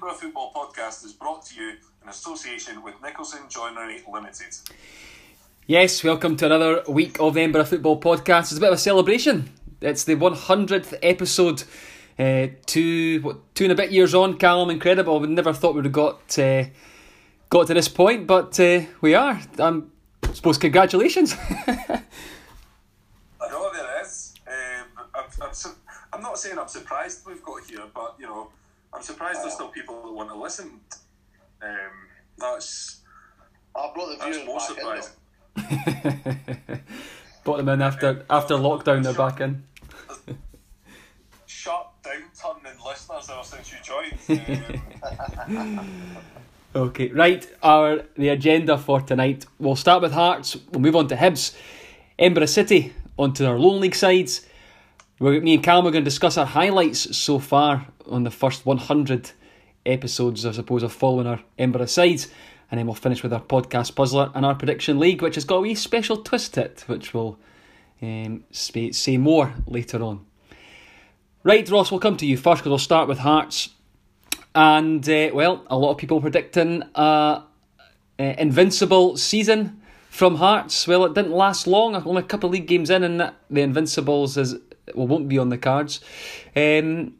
Edinburgh Football Podcast is brought to you in association with Nicholson Joinery Limited. Yes, welcome to another week of the Edinburgh Football Podcast. It's a bit of a celebration. It's the 100th episode. Uh, two, what, two and a bit years on, Callum, incredible. We never thought we'd have got, uh, got to this point, but uh, we are. I'm suppose congratulations. I know there is. Um, I'm, I'm, I'm not saying I'm surprised we've got here, but you know, I'm surprised there's still people that want to listen. Um, that's I brought the viewers more back in, surprising. Brought them in after after lockdown. They're back in. Shut down turning listeners ever since you joined. Um, Okay, right. Our the agenda for tonight. We'll start with Hearts. We'll move on to Hibs, Edinburgh City, onto our Lowland league sides. We're, me and Callum are going to discuss our highlights so far on the first 100 episodes, I suppose, of following our Ember sides. And then we'll finish with our podcast puzzler and our prediction league, which has got a wee special twist to it, which we'll um, sp- say more later on. Right, Ross, we'll come to you first because we'll start with Hearts. And, uh, well, a lot of people predicting a uh, invincible season from Hearts. Well, it didn't last long, only a couple of league games in, and the Invincibles is well, won't be on the cards. Um,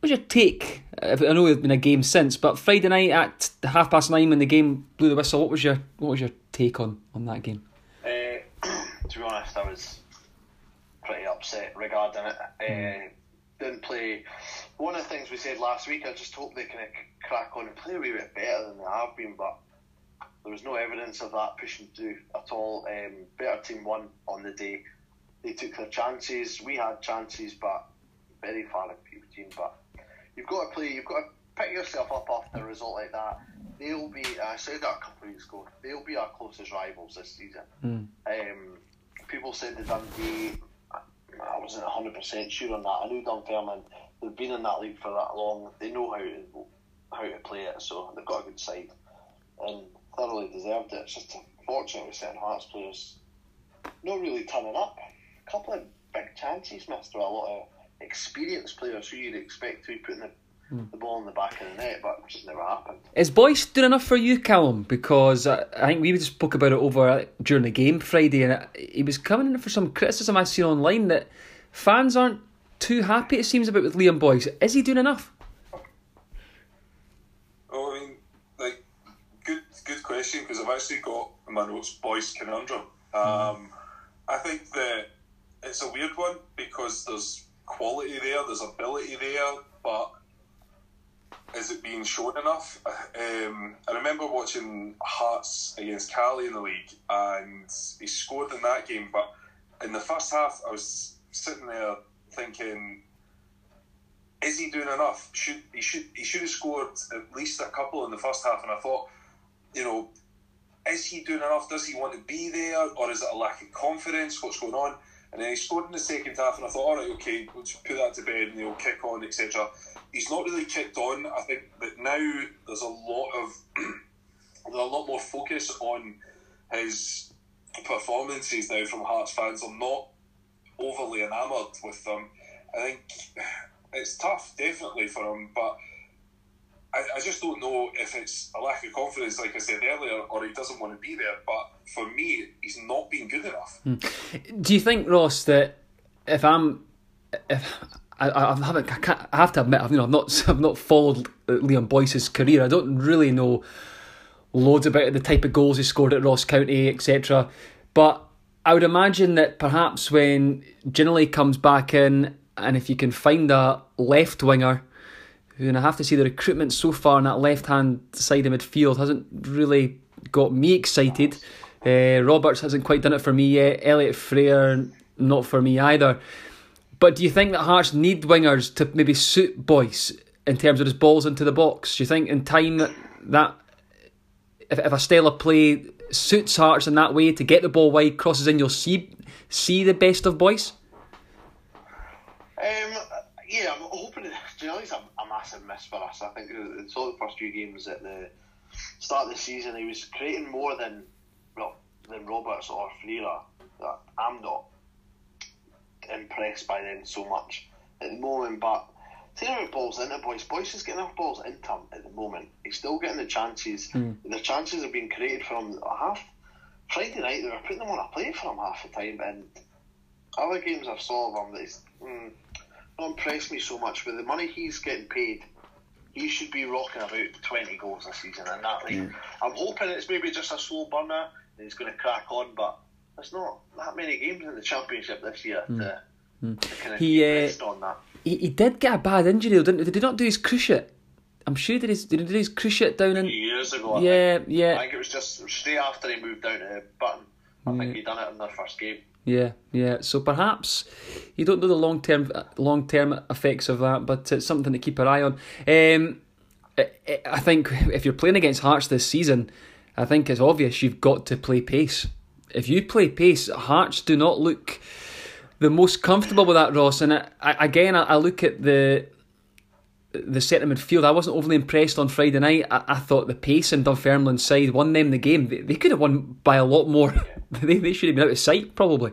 what's your take? I know it's been a game since, but Friday night at half past nine when the game blew the whistle, what was your what was your take on, on that game? Uh, to be honest, I was pretty upset regarding it. Uh, didn't play. One of the things we said last week, I just hope they can crack on and play a wee bit better than they have been, but there was no evidence of that pushing through at all. Um, better team won on the day. They took their chances. We had chances, but very far in between. But you've got to play. You've got to pick yourself up after a result like that. They'll be. I said that a couple of weeks ago. They'll be our closest rivals this season. Mm. Um, people said the Dundee. I wasn't hundred percent sure on that. I knew Dunfermline. They've been in that league for that long. They know how to how to play it. So they've got a good side and thoroughly deserved it. It's just unfortunate with certain Hearts players not really turning up. A couple of big chances missed with a lot of experienced players who you'd expect to be putting the, hmm. the ball in the back of the net, but it just never happened. Is Boyce doing enough for you, Callum? Because I, I think we just spoke about it over uh, during the game Friday, and uh, he was coming in for some criticism I've seen online that fans aren't too happy. It seems about with Liam Boyce. Is he doing enough? oh, I mean, like, good good question because I've actually got in my notes Boyce conundrum. Hmm. Um, I think that it's a weird one because there's quality there, there's ability there, but is it being shown enough? Um, I remember watching Hearts against Cali in the league, and he scored in that game. But in the first half, I was sitting there thinking, is he doing enough? Should he should he should have scored at least a couple in the first half? And I thought, you know, is he doing enough? Does he want to be there, or is it a lack of confidence? What's going on? And then he scored in the second half, and I thought, all right, okay, we'll just put that to bed, and he'll kick on, etc. He's not really kicked on. I think that now there's a lot of there's a lot more focus on his performances now from Hearts fans. I'm not overly enamoured with them. I think it's tough, definitely for him, but I, I just don't know if it's a lack of confidence, like I said earlier, or he doesn't want to be there. But for me, he's not been good enough. Hmm. Do you think, Ross, that if I'm if I, I haven't I, can't, I have to admit I've you know I've not I've not followed Liam Boyce's career. I don't really know loads about the type of goals he scored at Ross County, etc. But I would imagine that perhaps when Ginnelly comes back in, and if you can find a left winger, and I have to say the recruitment so far on that left hand side of midfield hasn't really got me excited. Uh, Roberts hasn't quite done it for me yet. Elliott Frear, not for me either. But do you think that Hearts need wingers to maybe suit Boyce in terms of his balls into the box? Do you think in time that, that if, if a of play suits Hearts in that way to get the ball wide, crosses in, you'll see see the best of Boyce? Um, yeah, I'm hoping. It, to be honest, a, a massive miss for us. I think in saw the first few games at the start of the season, he was creating more than well than Roberts or Frear. I'm not impressed by them so much at the moment, but Saying about balls into Boyce, Boyce is getting enough balls into him at the moment. He's still getting the chances. Mm. The chances have been created from half. Friday night they were putting them on a plate for him half the time, and other games I've saw of him, that's mm, not impressed me so much. With the money he's getting paid, he should be rocking about twenty goals this season, and that like, Mm. I'm hoping it's maybe just a slow burner and he's going to crack on, but there's not that many games in the championship this year to, to kind of Mm. He, uh, rest on that. He, he did get a bad injury, though, didn't he? Did he not do his cruciate? I'm sure did he did he do his cruciate down in. years ago. I Yeah, think. yeah. I think it was just straight after he moved down to Burton. I think he done it in their first game. Yeah, yeah. So perhaps you don't know the long term long term effects of that, but it's something to keep an eye on. Um, I, think if you're playing against Hearts this season, I think it's obvious you've got to play pace. If you play pace, Hearts do not look the most comfortable with that, Ross. And I, I, again, I, I look at the the centre midfield. I wasn't overly impressed on Friday night. I, I thought the pace in Dunfermline's side won them the game. They, they could have won by a lot more. they, they should have been out of sight, probably.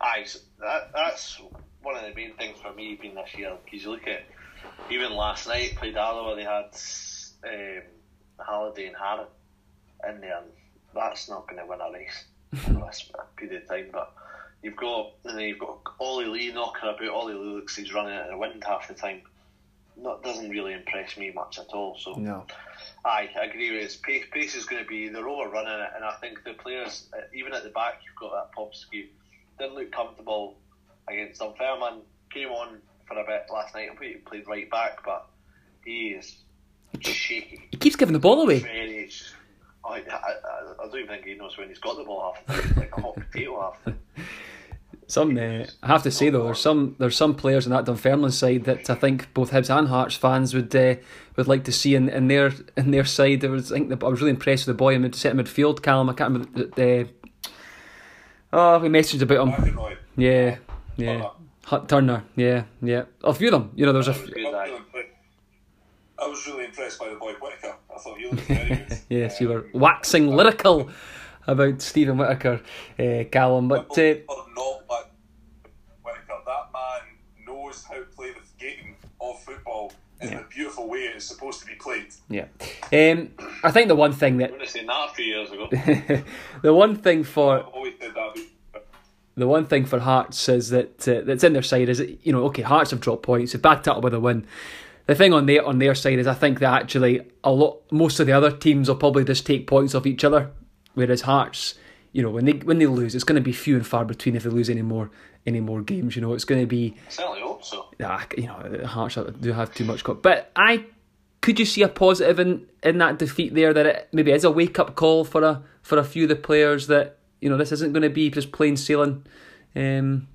Aye, that, that's one of the main things for me being this year. Because you look at even last night, played Alloa, they had um, Halliday and Haring in there. And that's not going to win a race for this period of time. But you've got and then you've got Ollie Lee knocking about. Ollie Lee looks he's running out of the wind half the time. Not doesn't really impress me much at all. So No. I agree with. Pace, pace is going to be they're overrunning it, and I think the players, uh, even at the back, you've got that Popescu didn't look comfortable against Dunfermline. Came on for a bit last night. He played right back, but he is shaky. He keeps giving the ball away. Very. I, I, I, don't even think he knows when he's got the ball half. the time. Like a hot potato half. Some, uh, I have to say though, there's some there's some players in that Dunfermline side that I think both Hibs and Hearts fans would uh, would like to see in, in their in their side. There was, I think the, I was really impressed with the boy in mid centre midfield, Callum. I can't remember the. the oh, we messaged about him. Yeah, yeah. Turner. Turner. Yeah, yeah. A few of them. You know, there's a. That was F- good, I was really impressed- I was really impressed by the boy Whittaker. I thought he looked very good. yes, you were waxing lyrical about Steven Whittaker, uh, Callum, but. Uh, or not, but Whittaker, that man knows how to play the game of football in Yeah. the beautiful way it is supposed to be played. Yeah. Um, I think the one thing I that would have seen that a few years ago. the one thing for I've always said that. but the one thing for Hearts is that uh, that's in their side is that, you know okay Hearts have dropped points they've backed up with a win. The thing on their on their side is I think that actually a lot most of the other teams will probably just take points off each other, whereas Hearts, you know when they when they lose it's going to be few and far between if they lose any more any more games. You know it's going to be Certainly hope so. ah, you know Hearts do have too much. Cup. But I could you see a positive in, in that defeat there that it maybe is a wake up call for a for a few of the players that you know this isn't going to be just plain sailing. Um,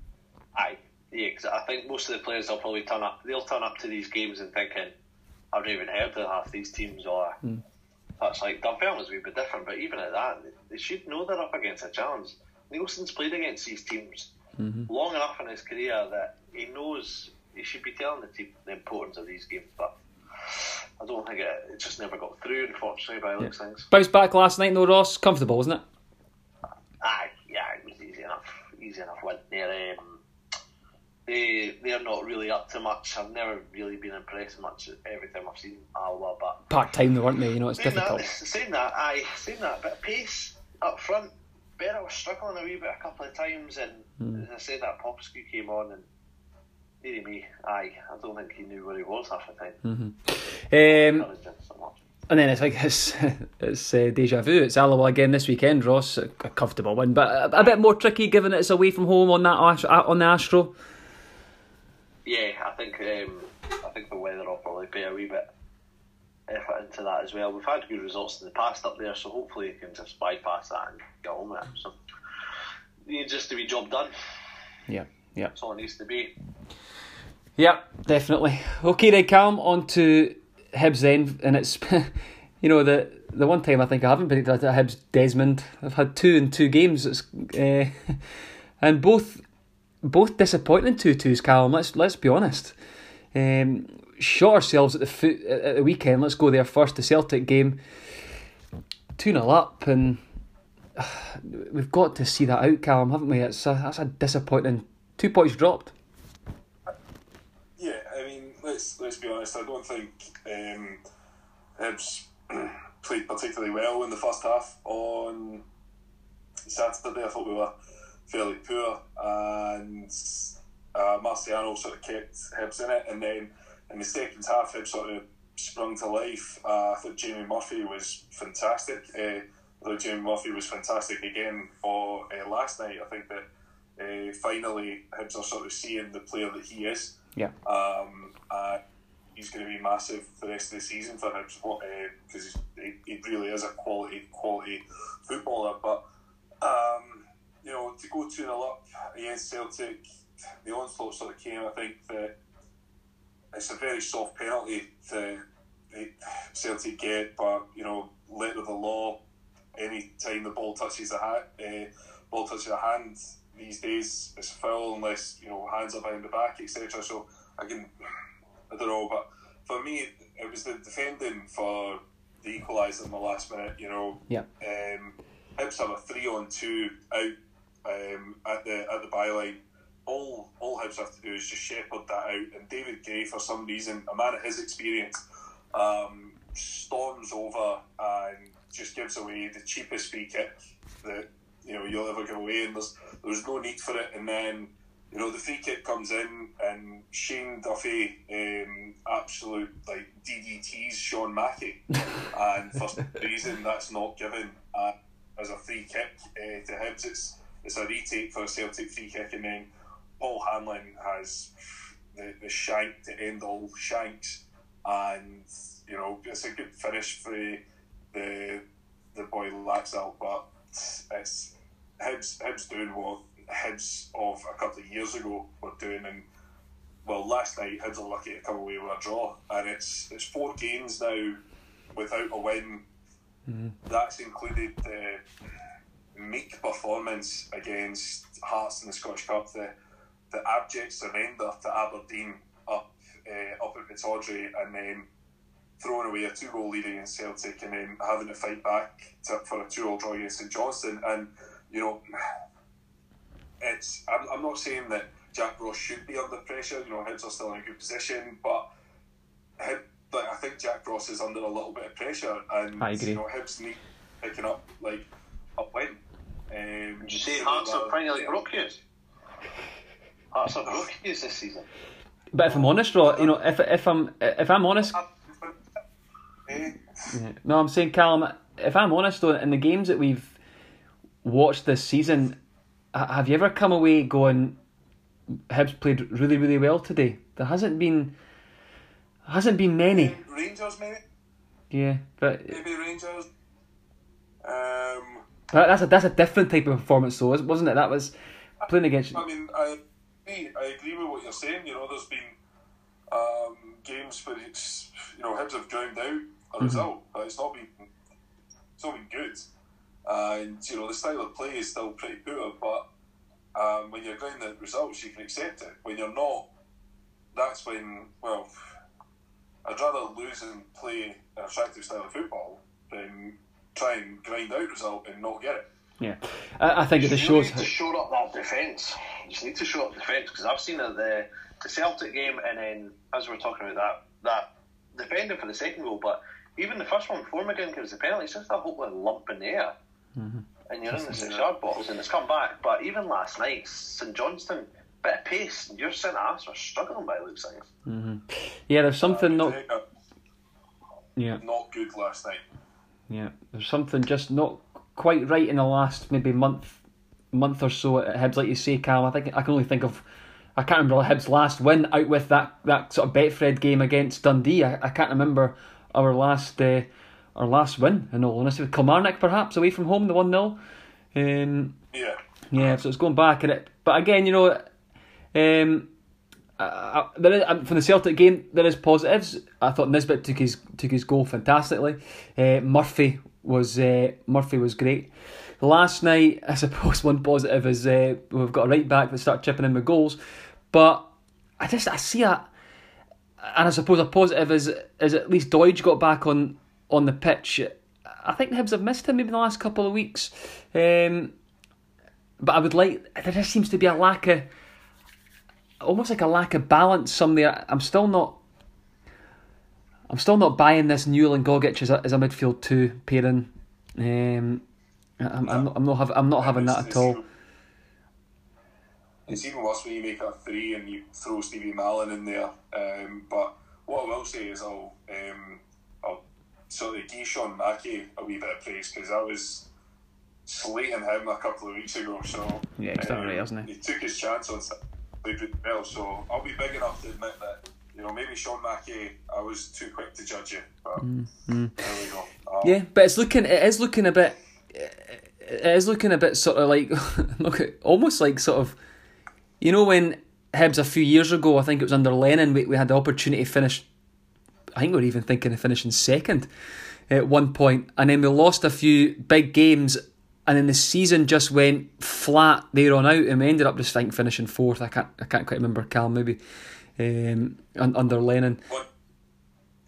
yeah, 'cause I think most of the players will probably turn up. They'll turn up to these games and thinking, "I've never even heard of half these teams." Or that's like Dunfermline's a wee bit different, but even at that, they- should know they're up against a challenge. Neilson's played against these teams long enough in his career that he knows he should be telling the team the importance of these games, but. I don't think it, it just never got through, unfortunately, by looks things. Bounced back last night, though, Ross. Comfortable, wasn't it? Aye, yeah, it was easy enough. Easy enough win. They're, um, they, they're not really up to much. I've never really been impressed much every time I've seen Alloa, but Part time, though, weren't they? You know, it's saying difficult. that, saying that, aye, saying that, bit of pace up front. Berra was struggling a wee bit a couple of times, and Hmm. as I said, that Popescu came on, and me, aye, I don't think he knew where he was half the time. Um, Encouraging so and then it's like it's, it's uh, deja vu. It's Alloa again this weekend, Ross. A, a comfortable win, but a, a bit more tricky given it's away from home on that on the Astro. Yeah, I think um, I think the weather will probably pay a wee bit effort into that as well. We've had good results in the past up there, so hopefully you can just bypass that and get on with it. So needs just to be job done. Yeah, yeah. That's all it needs to be. Yeah, definitely. Okay, then, Callum, on to Hibs then, and it's you know the the one time I think I haven't been at Hibs Desmond. I've had two in two games. It's uh, and both both disappointing two twos, Callum. Let's let's be honest. Um, shot ourselves at the foot at the weekend. Let's go there first. The Celtic game, two 0 up, and we've got to see that out, Callum, haven't we? It's a, that's a disappointing two points dropped. Yeah, I mean, let's let's be honest. I don't think um, Hibs played particularly well in the first half on Saturday. I thought we were fairly poor, and uh, Marciano sort of kept Hibs in it, and then in the second half, Hibs sort of sprung to life. Uh, I thought Jamie Murphy was fantastic. Uh, I thought Jamie Murphy was fantastic again for uh, last night. I think that uh, finally Hibs are sort of seeing the player that he is. Yeah. Um, uh, he's going to be massive for the rest of the season for Hibs because uh, he, he really is a quality quality footballer. But um, you know, to go two 0 up against Celtic, the onslaught sort of came. I think that it's a very soft penalty to Celtic get, but you know, letter of the law. Any time the ball touches a hat, uh, ball touches a hand these days, it's a foul unless you know hands are behind the back, etc. So I can, I don't know, but for me, it was the defending for the equaliser in the last minute. You know, yeah. Um, Hibs have a three on two out um, at the at the byline all all Hibs have to do is just shepherd that out. And David Gray, for some reason, a man of his experience, um, storms over and just gives away the cheapest free kick that you know you'll ever give away. And there's there's no need for it. And then you know the free kick comes in and Shane Duffy um, absolute like DDTs Sean Mackie, and for some reason that's not given uh, as a free kick uh, to Hibs. It's it's a retake for a Celtic free kick, and then Paul Hanlon has the, the shank to end all shanks, and you know it's a good finish for the the boy Laxalt, but it's Hibs Hibs doing what Hibs of a couple of years ago were doing, and well, last night Hibs are lucky to come away with a draw, and it's it's four games now without a win. Mm-hmm. That's included the meek performance against Hearts in the Scottish Cup, the the abject surrender to Aberdeen up uh, up at Pittodrie and then throwing away a two goal lead against Celtic and then having to fight back to, for a two goal draw against St Johnstone. And you know it's I'm, I'm not saying that Jack Ross should be under pressure you know Hibs are still in a good position but Hib, like, I think Jack Ross is under a little bit of pressure and I agree. you know Hibs need picking up like a win um, Did you say Hearts are finally broke yet? Hearts are rookies this season. But if I'm honest, Ro, you know, if if I'm if I'm honest, yeah. no, I'm saying Callum. If I'm honest though, in the games that we've watched this season, have you ever come away going, Hibs played really really well today? There hasn't been, hasn't been many. Rangers maybe. Yeah, but maybe Rangers. Um, that's a that's a different type of performance, though, wasn't it? That was playing against. I mean, I I agree with what you're saying. You know, there's been um, games where it's you know Hibs have drowned out a mm-hmm. result, but it's not been it's not been good. And you know the style of play is still pretty poor, but um, when you're getting the results, you can accept it. When you're not, that's when well, I'd rather lose and play an attractive style of football than try and grind out result and not get it. Yeah, I, I think it just shows. Need to show up that defence. You just need to show up defence because I've seen the the Celtic game, and then as we're talking about that that defending for the second goal, but even the first one before McGinn gives the penalty, it's just a whole lump in the air, mm-hmm. and you're in the six yard box, and it's come back. But even last night, St Johnstone. Bit of pace, and your centre halves are struggling by looks like. Mm-hmm. Yeah, there's something uh, not. Yeah. Not good last night. Yeah, there's something just not quite right in the last maybe month month or so at Hibs, like you say, Cal. I think I can only think of I can't remember Hibs' last win out with that, that sort of Betfred game against Dundee. I, I can't remember our last uh, our last win. In all honesty, with Kilmarnock perhaps away from home, the one 0 um, Yeah. Yeah. So it's going back at it, but again, you know, um, uh, there is, um, from the Celtic game, there is positives. I thought Nisbet took his took his goal fantastically. Uh, Murphy was uh, Murphy was great. Last night, I suppose one positive is uh, we've got a right back that start chipping in with goals, but I just I see that, and I suppose a positive is is at least Doidge got back on on the pitch. I think the Hibs have missed him maybe the last couple of weeks, um, but I would like there just seems to be a lack of almost like a lack of balance somewhere. I'm still not I'm still not buying this Newell and Gogic as a, as a midfield two pairing. Um, I'm, I'm, not, I'm not, have, I'm not having that at all. It's even worse when you make a three and you throw Stevie Mallan in there. Um, but what I will say is I'll um, I'll sort of give Sean Mackie a wee bit of praise because I was slating him a couple of weeks ago. So yeah, he's done um, right, hasn't he? He took his chance on played really well. So I'll be big enough to admit that you know maybe Sean Mackie I was too quick to judge you. But mm-hmm. there we go. Um, yeah, but it's looking it is looking a bit. It is looking a bit sort of like look at almost like sort of you know when Hibs a few years ago, I think it was under Lennon, we, we had the opportunity to finish. I think we were even thinking of finishing second at one point, and then we lost a few big games, and then the season just went flat there on out, and we ended up just think finishing fourth. I can't I can't quite remember Cal maybe um, under Lennon. What,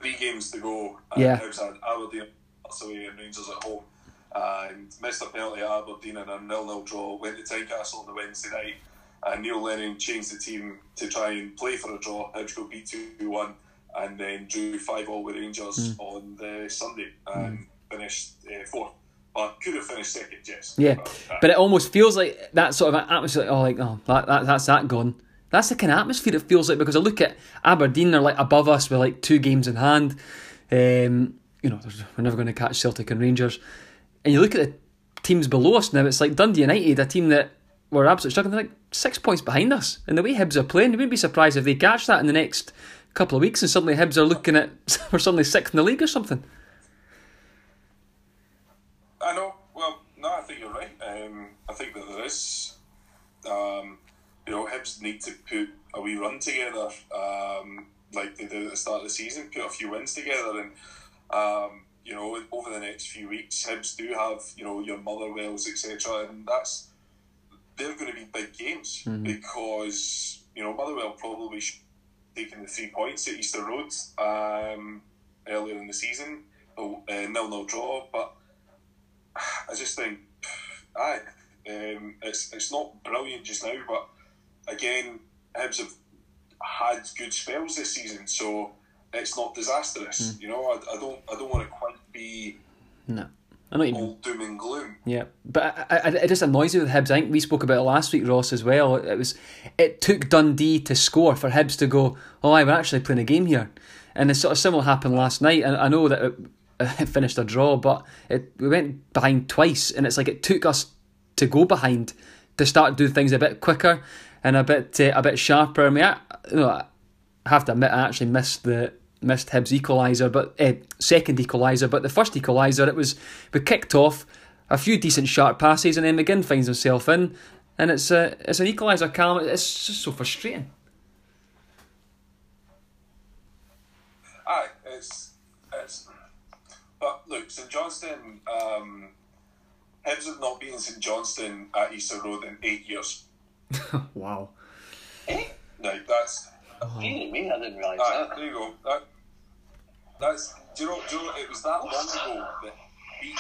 three games to go. yeah. Had Aberdeen away and Rangers at home, and missed a penalty at Aberdeen and a nil nil draw. Went to Tynecastle on the Wednesday night and Neil Lennon changed the team to try and play for a draw. Hibsco beat 2 1 and then drew 5 all with Rangers mm. on the Sunday and mm. finished uh, fourth. But could have finished second, yes. Yeah, but, uh, but it almost feels like that sort of atmosphere. Oh, like oh, that, that that's that gone. That's the kind of atmosphere it feels like because I look at Aberdeen, they're like above us with like two games in hand. Um, you know, we're never going to catch Celtic and Rangers. And you look at the teams below us now, it's like Dundee United, a team that were absolutely struggling. They're like six points behind us. And the way Hibs are playing, you wouldn't be surprised if they catch that in the next couple of weeks and suddenly Hibs are looking at we're suddenly sixth in the league or something. I know. Well, no, I think you're right. Um, I that. Um, you know, Hibs need to put a wee run together, um, like they did at the start of the season, put a few wins together, and um, you know, over the next few weeks, Hibs do have you know your Motherwells, etc., and that's they're going to be big games mm-hmm. because you know Motherwell probably taking the three points at Easter Road um, earlier in the season, uh, nil nil draw. But I just think, aye, um, it's it's not brilliant just now. But again, Hibs have had good spells this season, so it's not disastrous. Mm. You know, I, I don't I don't want to quite be no I know you all doom and gloom. Yeah, but I, I, it just annoys me with Hibs. I think we spoke about it last week, Ross, as well. It was it took Dundee to score for Hibs to go. Oh, I we're actually playing a game here, and it's sort of similar happened last night. And I know that it, it finished a draw, but it we went behind twice, and it's like it took us to go behind to start doing things a bit quicker and a bit uh, a bit sharper. I mean, I, you know, I have to admit, I actually missed the missed Hibs equaliser, but uh, second equaliser. But the first equaliser, it was we kicked off a few decent sharp passes, and then McGinn finds himself in, and it's a it's an equaliser. Callum, it's just so frustrating. Aye, it's it's. But look, St Johnstone. Um, Hibs have not been in St Johnstone at Easter Road in eight years. wow. Eh? No, that's Oh. me, I didn't realise that. There you go. That, that's do you know? Do you know? It was that long ago that beat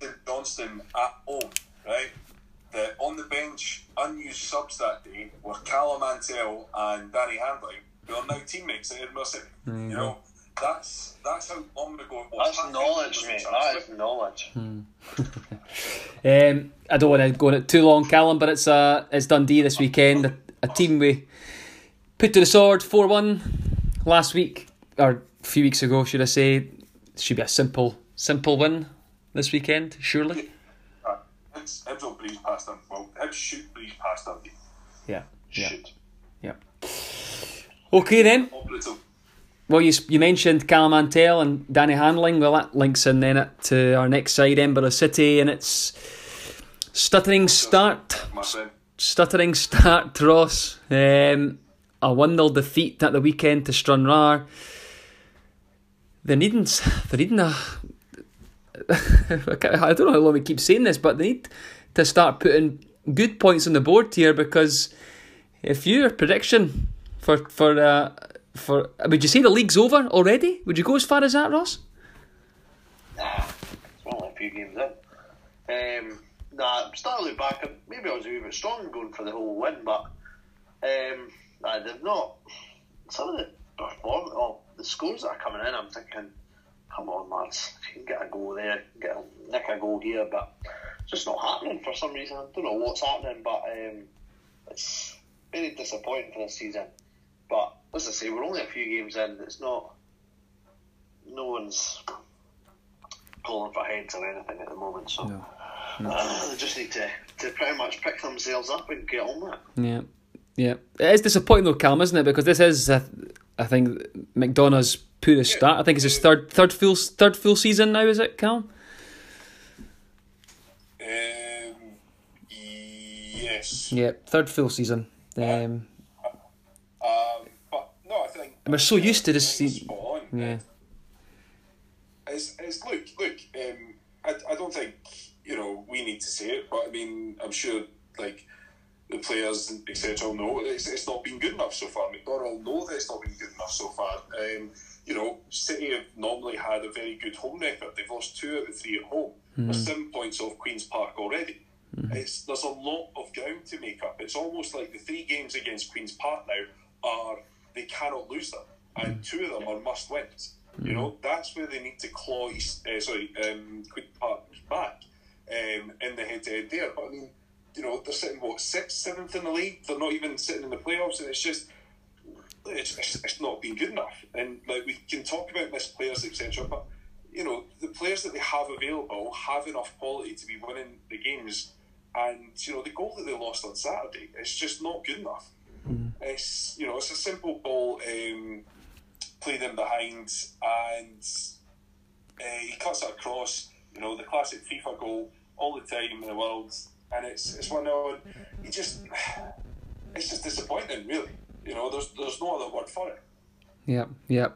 St Johnstone at home, right? The on the bench unused subs that day were Callum Mantell and Danny Handling, who are now teammates at Edinburgh City. Mm. You know, that's that's how long ago it was. That's knowledge, mate. That is knowledge. Hmm. um, I don't want to go on it too long, Callum, but it's uh, it's Dundee this weekend. A, a team we put to the sword 4 1 last week, or a few weeks ago, should I say. Should be a simple simple win this weekend, surely. Uh, Hibs, Hibs will breeze past them. Well, Hibs should breeze past them. Yeah. Yeah. Should. Yeah. Okay then. Well, you you mentioned Callum Mantell and Danny Handling. Well, that links in then to our next side, Edinburgh City, and it's stuttering start. Stuttering start, Ross. Um, a 1 0 defeat at the weekend to Stranraer. They're needing, they're needing a. I don't know how long we keep saying this, but they need to start putting good points on the board here because if your prediction for for uh, for would you say the league's over already? Would you go as far as that, Ross? Nah, it's only a few games in. Um, nah, starting to back, maybe I was a wee bit strong going for the whole win, but um, uh, they've not. Some of the perform. Oh, the scores that are coming in, I'm thinking, come on, lads, you can get a goal there, get a, nick a goal here, but it's just not happening for some reason. I don't know what's happening, but um, it's very disappointing for this season. But as I say, we're only a few games in. It's not. No one's calling for heads or anything at the moment, so No. uh, they just need to, to pretty much pick themselves up and get on with it. Yeah, yeah. It is disappointing though, Callum, isn't it? Because this is, uh, I think, McDonaugh's poorest Yeah. start. I think it's his third, third full, third full season now. Is it, Callum? Um, yes. Yeah, third full season. Um, but no, I think. And we're so used to this I think it's se- spot on. yeah, It's, it's look, look. Um, I, I don't think you know we need to say it, but I mean, I'm sure like the players etc. know it's, it's not been good enough so far. McDonald know that it's not been good enough so far. Um, you know, City have normally had a very good home record. They've lost two out of three at home. They're seven points off Queens Park already. It's there's a lot of ground to make up. It's almost like the three games against Queens Park now are they cannot lose them, and two of them are must wins. You know that's where they need to claw East, uh, sorry um, Queens Park back um, in the head to head there. But I mean, you know they're sitting what sixth, seventh in the league. They're not even sitting in the playoffs, and it's just it's, it's, it's not been good enough. And like we can talk about missed players, etc. But you know the players that they have available have enough quality to be winning the games. And you know the goal that they lost on Saturday, it's just not good enough. It's you know it's a simple ball um, played in behind, and uh, he cuts it across. You know the classic FIFA goal all the time in the world, and it's it's one on. He just it's just disappointing, really. You know, there's there's no other word for it. yeah, yeah.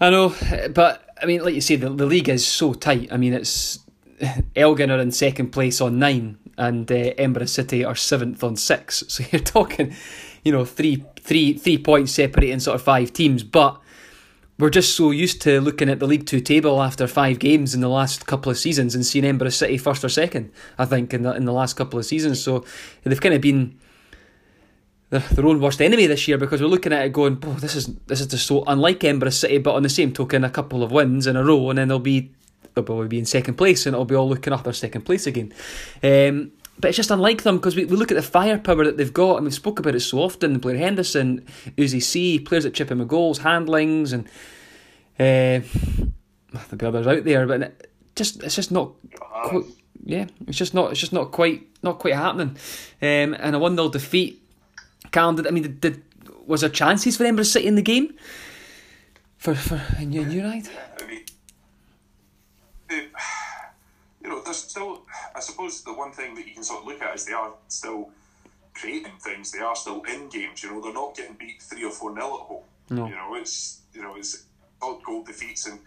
I know, but I mean, like you say, the, the league is so tight. I mean, it's Elgin are in second place on nine, and uh, Edinburgh City are seventh on six. So you're talking, you know, three, three, three points separating sort of five teams. But we're just so used to looking at the League Two table after five games in the last couple of seasons and seeing Edinburgh City first or second. I think in the in the last couple of seasons, so they've kind of been their, own worst enemy this year because we're looking at it going, oh, this is this is just so unlike Edinburgh City, but on the same token, a couple of wins in a row, and then they'll be they'll probably be in second place, and it'll be all looking after second place again. Um, but it's just unlike them because we, we look at the firepower that they've got, and we've spoke about it so often. Blair Henderson, Ouzy See, players that chip in with goals, handlings, and uh, there'll be others out there, but it just it's just not quite, yeah, it's just not it's just not quite not quite happening. Um, and a one 0 defeat. Callum, did, I mean, did, did, was there chances for Edinburgh City in the game? For for United? I mean, they, you know, there's still. I suppose the one thing that you can sort of look at is they are still creating things. They are still in games. You know, they're not getting beat three or four nil at home. No. You know, it's you know it's odd goal defeats and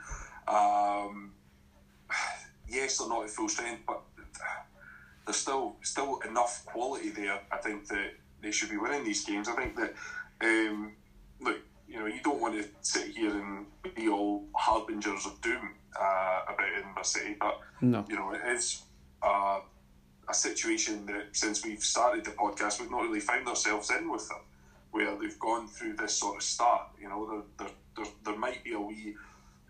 um, yes, they're not at full strength, but there's still still enough quality there. I think that they should be winning these games. I think that um, look, you know, you don't want to sit here and be all harbingers of doom uh, about Edinburgh City, but No. you know, it is uh, a situation that since we've started the podcast, we've not really found ourselves in with them, where they've gone through this sort of start. You know, there, there, there, there might be a wee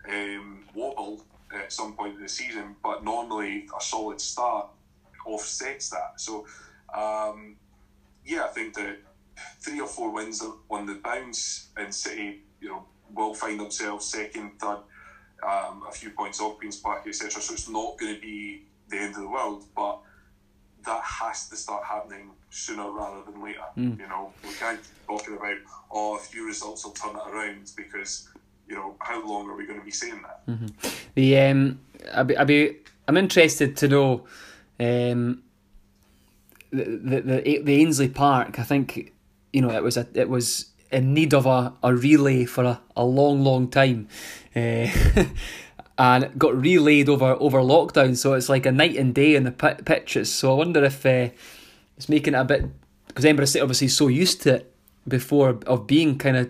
um, wobble at some point in the season, but normally a solid start offsets that. So, um, yeah, I think that three or four wins on the bounce and City, you know, will find themselves second, third, um, a few points off Queen's Park, etc. So it's not going to be the end of the world, but that has to start happening sooner rather than later. You know, we can't keep talking about oh, a few results will turn it around because you know how long are we going to be saying that? The um, I'd be, I'd be I'm interested to know um, the the the, the Ainslie Park. I think you know it was a it was in need of a, a relay for a, a long long time. Uh, and it got relayed over over lockdown, so it's like a night and day in the pit, pitches. So I wonder if uh, it's making it a bit because Edinburgh City obviously is so used to it before of being kind of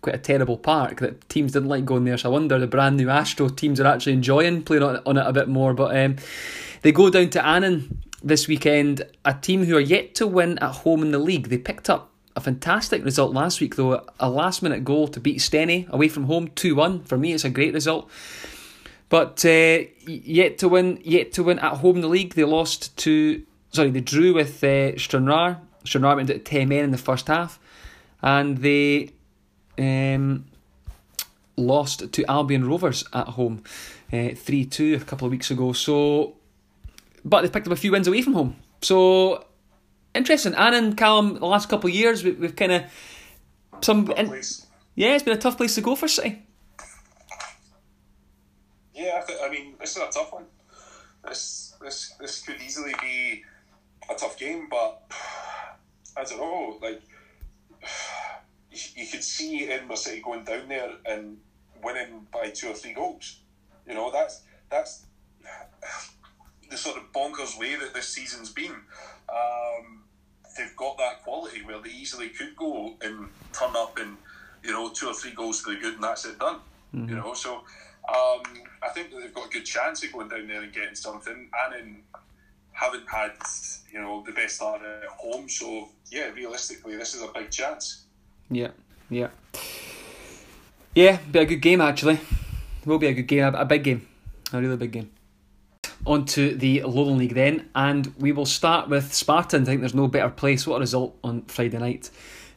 quite a terrible park that teams didn't like going there. So I wonder the brand new Astro teams are actually enjoying playing on, on it a bit more. But um, they go down to Annan this weekend, a team who are yet to win at home in the league. They picked up a fantastic result last week, though. A last minute goal to beat Stenny away from home, 2 1. For me, it's a great result. But uh, yet to win, yet to win at home in the league. They lost to, sorry, they drew with uh, Stranraer. Stranraer went to 10 men in the first half. And they um, lost to Albion Rovers at home, uh, 3 uh, 2 a couple of weeks ago. So, but they picked up a few wins away from home. So interesting. And in Callum, the last couple of years, we, have kind of some. In, yeah, it's been a tough place to go for City. Yeah, I, th- I mean, this is a tough one. This this this could easily be a tough game, but I don't know. Like you, you could see Edinburgh City going down there and winning by two or three goals. You know, that's that's the sort of bonkers way that this season's been. Um, they've got that quality where they easily could go and turn up and you know two or three goals to the good and that's it done. Mm-hmm. You know, so um, I think that they've got a good chance of going down there and getting something, and in haven't had you know the best start at home. So yeah, realistically, this is a big chance. Yeah, yeah, yeah. Be a good game actually. It will be a good game, a, a big game, a really big game on to the Lowland League then, and we will start with Spartan. I think there's no better place. What a result on Friday night.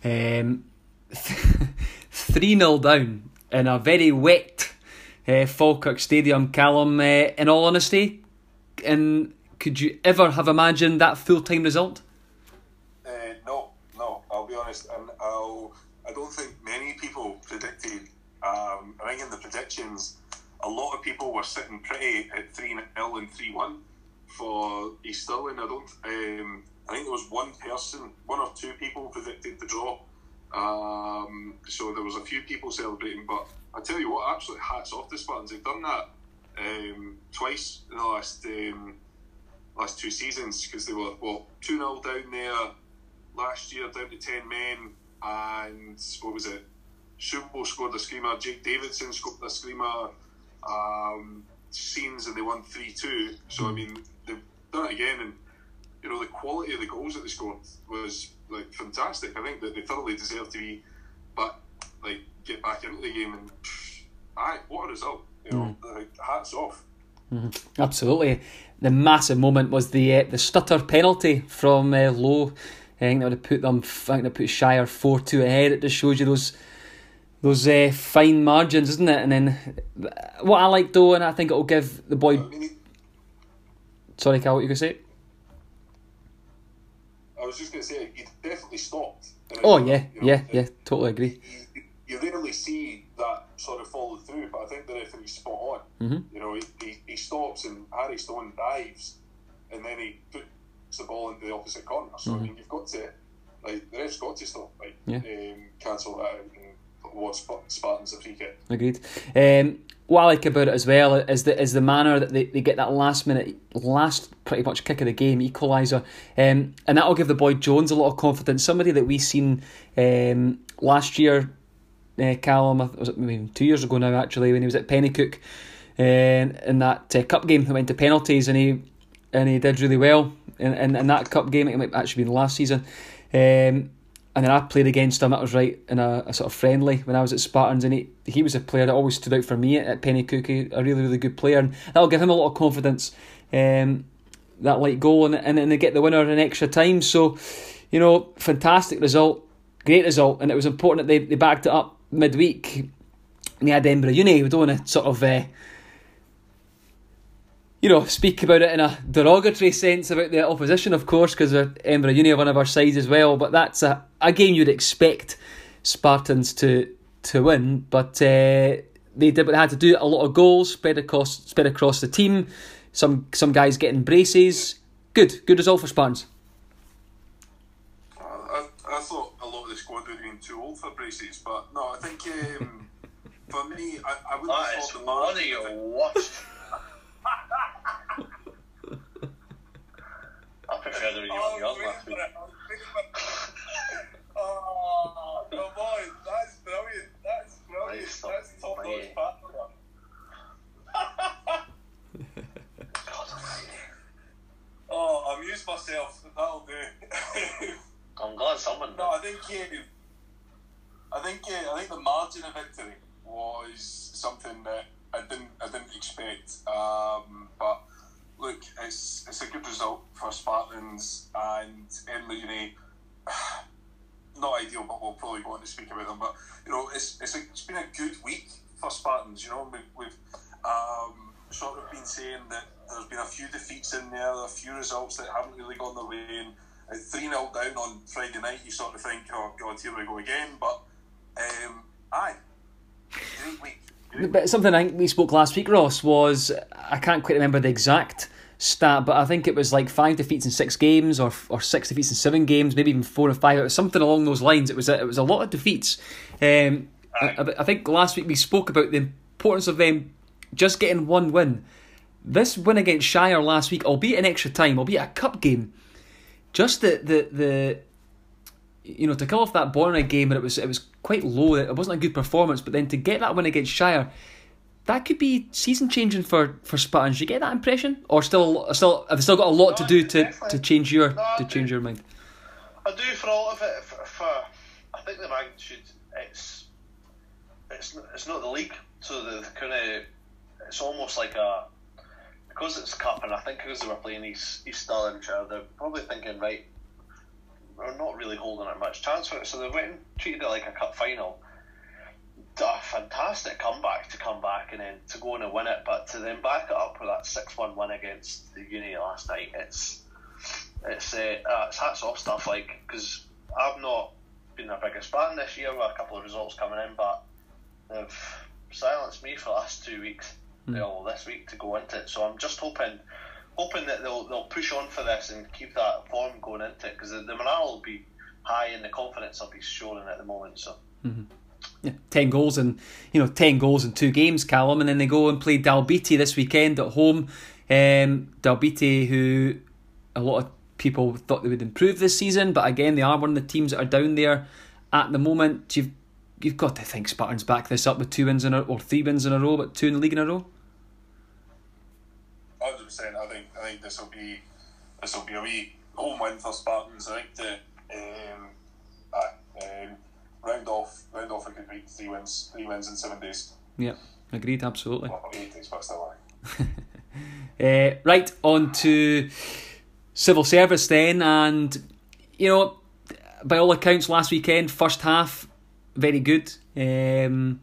Um, 3 0 down in a very wet uh, Falkirk Stadium. Callum, uh, in all honesty, and could you ever have imagined that full time result? Uh, no, no, I'll be honest. And I'll, I don't think many people predicted. Um, I think in the predictions, a lot of people were sitting pretty at 3 0 and 3 1 for East Stirling. I don't. Um, I think there was one person, one or two people predicted the draw. Um, so there was a few people celebrating. But I tell you what, absolutely hats off to Spartans. They've done that um, twice in the last um, last two seasons because they were well two 0 down there last year, down to ten men, and what was it? Shumbo scored a screamer. Jake Davidson scored a screamer um, scenes and they won 3 2. So, I hmm. mean, they've done it again, and, you know, the quality of the goals that they scored was, like, fantastic. I think that they thoroughly deserve to be back, like, get back into the game, and, aye, what a result. You know, mm. like, hats off. Mm-hmm. Absolutely. The massive moment was the uh, the stutter penalty from uh, Lowe. I think that would have put them. I think they put Shire four two ahead. It just shows you those those uh, fine margins, isn't it? And then what I like though, and I think it'll give the boy. Sorry, Cal, what you gonna say? I was just gonna say he definitely stopped. Oh yeah, you know, yeah, yeah, totally agree. You, you, rarely see that sort of follow through, but I think the referee's spot on. Mm-hmm. You know, he, he, he stops and Harry Stone dives, and then he puts the ball into the opposite corner. So mm-hmm. I mean, you've got to like the ref's got to stop, like yeah. um, cancel that. And, was Spartans a free. Agreed. Um, what I like about it as well is the is the manner that they, they get that last minute, last pretty much kick of the game equaliser, um, and that'll give the boy Jones a lot of confidence. Somebody that we seen um, last year, uh, Callum, was it maybe two years ago now actually when he was at Penicuik, uh, in that uh, cup game that went to penalties and he and he did really well in, in, in that cup game. It might actually be the last season. Um, and then I played against him. That was right in a, a, sort of friendly when I was at Spartans, and he he was a player that always stood out for me at, at Penicuik, a really really good player, and that'll give him a lot of confidence. Um, that light goal and, and and they get the winner in extra time. So, you know, fantastic result, great result, and it was important that they, they backed it up midweek. And they had Edinburgh Uni. We don't want to sort of. Uh, you know, speak about it in a derogatory sense about the opposition, of course, because Edinburgh Uni are one of our sides as well. But that's a, a game you'd expect Spartans to to win. But uh, they did what they had to do. A lot of goals spread across spread across the team. Some some guys getting braces. Good, good result for Spartans. Uh, I, I thought a lot of the squad would have been too old for braces, but no, I think um, for me, I, I would have thought the What are you watched? I prefer the video oh, last week. oh, come on, that's brilliant. That's brilliant. Nice that's top notch oh, I amused myself. That'll do. I'm someone. No, I think uh, I think uh, I think the margin of victory was something that I didn't I didn't expect. Um, but look, it's it's a good result for Spartans and Emily. Not ideal, but we'll probably go on to speak about them. But you know, it's it's, a, it's been a good week for Spartans. You know, we, we've um, sort of been saying that there's been a few defeats in there, a few results that haven't really gone their way. And 3 0 down on Friday night, you sort of think, oh, God, here we go again. But, um, aye, great week. But something I think we spoke last week, Ross, was I can't quite remember the exact stat, but I think it was like five defeats in six games, or or six defeats in seven games, maybe even four or five. It was something along those lines. It was a, it was a lot of defeats. Um, I, I, think last week we spoke about the importance of them just getting one win. This win against Shire last week, albeit in extra time, albeit a cup game, just the the the you know to kill off that Bournemouth game and it was it was quite low. It wasn't a good performance, but then to get that win against Shire, that could be season changing for for Spartans. You get that impression, or still still have still got a lot no, to do to, to change your No, to change your mind. I do for all of it. For, for I think the magnitude it's it's it's not the league, so the, kind of it's almost like a because it's cup, and I think because they were playing East East Stirlingshire, they're probably thinking right. We're not really holding out much chance for it, so they went and treated it like a cup final. A fantastic comeback to come back and then to go on and win it, but to then back it up with that six one win against the Uni last night, it's it's uh, uh, it's hats off stuff like because I've not been their biggest fan this year with a couple of results coming in, but they've silenced me for the last two weeks, well, this week to go into it. So I'm just hoping, hoping that they'll they'll push on for this and keep that form going into it because the, the morale will be high and the confidence will be showing at the moment. So Yeah, ten goals and you know ten goals in two games, Callum, and then they go and play Dalbeattie this weekend at home. Um, Dalbeattie, who a lot of people thought they would improve this season, but again they are one of the teams that are down there at the moment. You've you've got to think Spartans back this up with two wins in a or three wins in a row, but two in the league in a row. Percent. I think I think this will be this will be a wee home win for Spartans. I think the um, aye, um, round off round off a good week. Three wins, three wins in seven days. Yeah, agreed, absolutely. Well, eight days, but still. Uh, right, on to civil service then, and you know, by all accounts, last weekend, first half, very good. Um,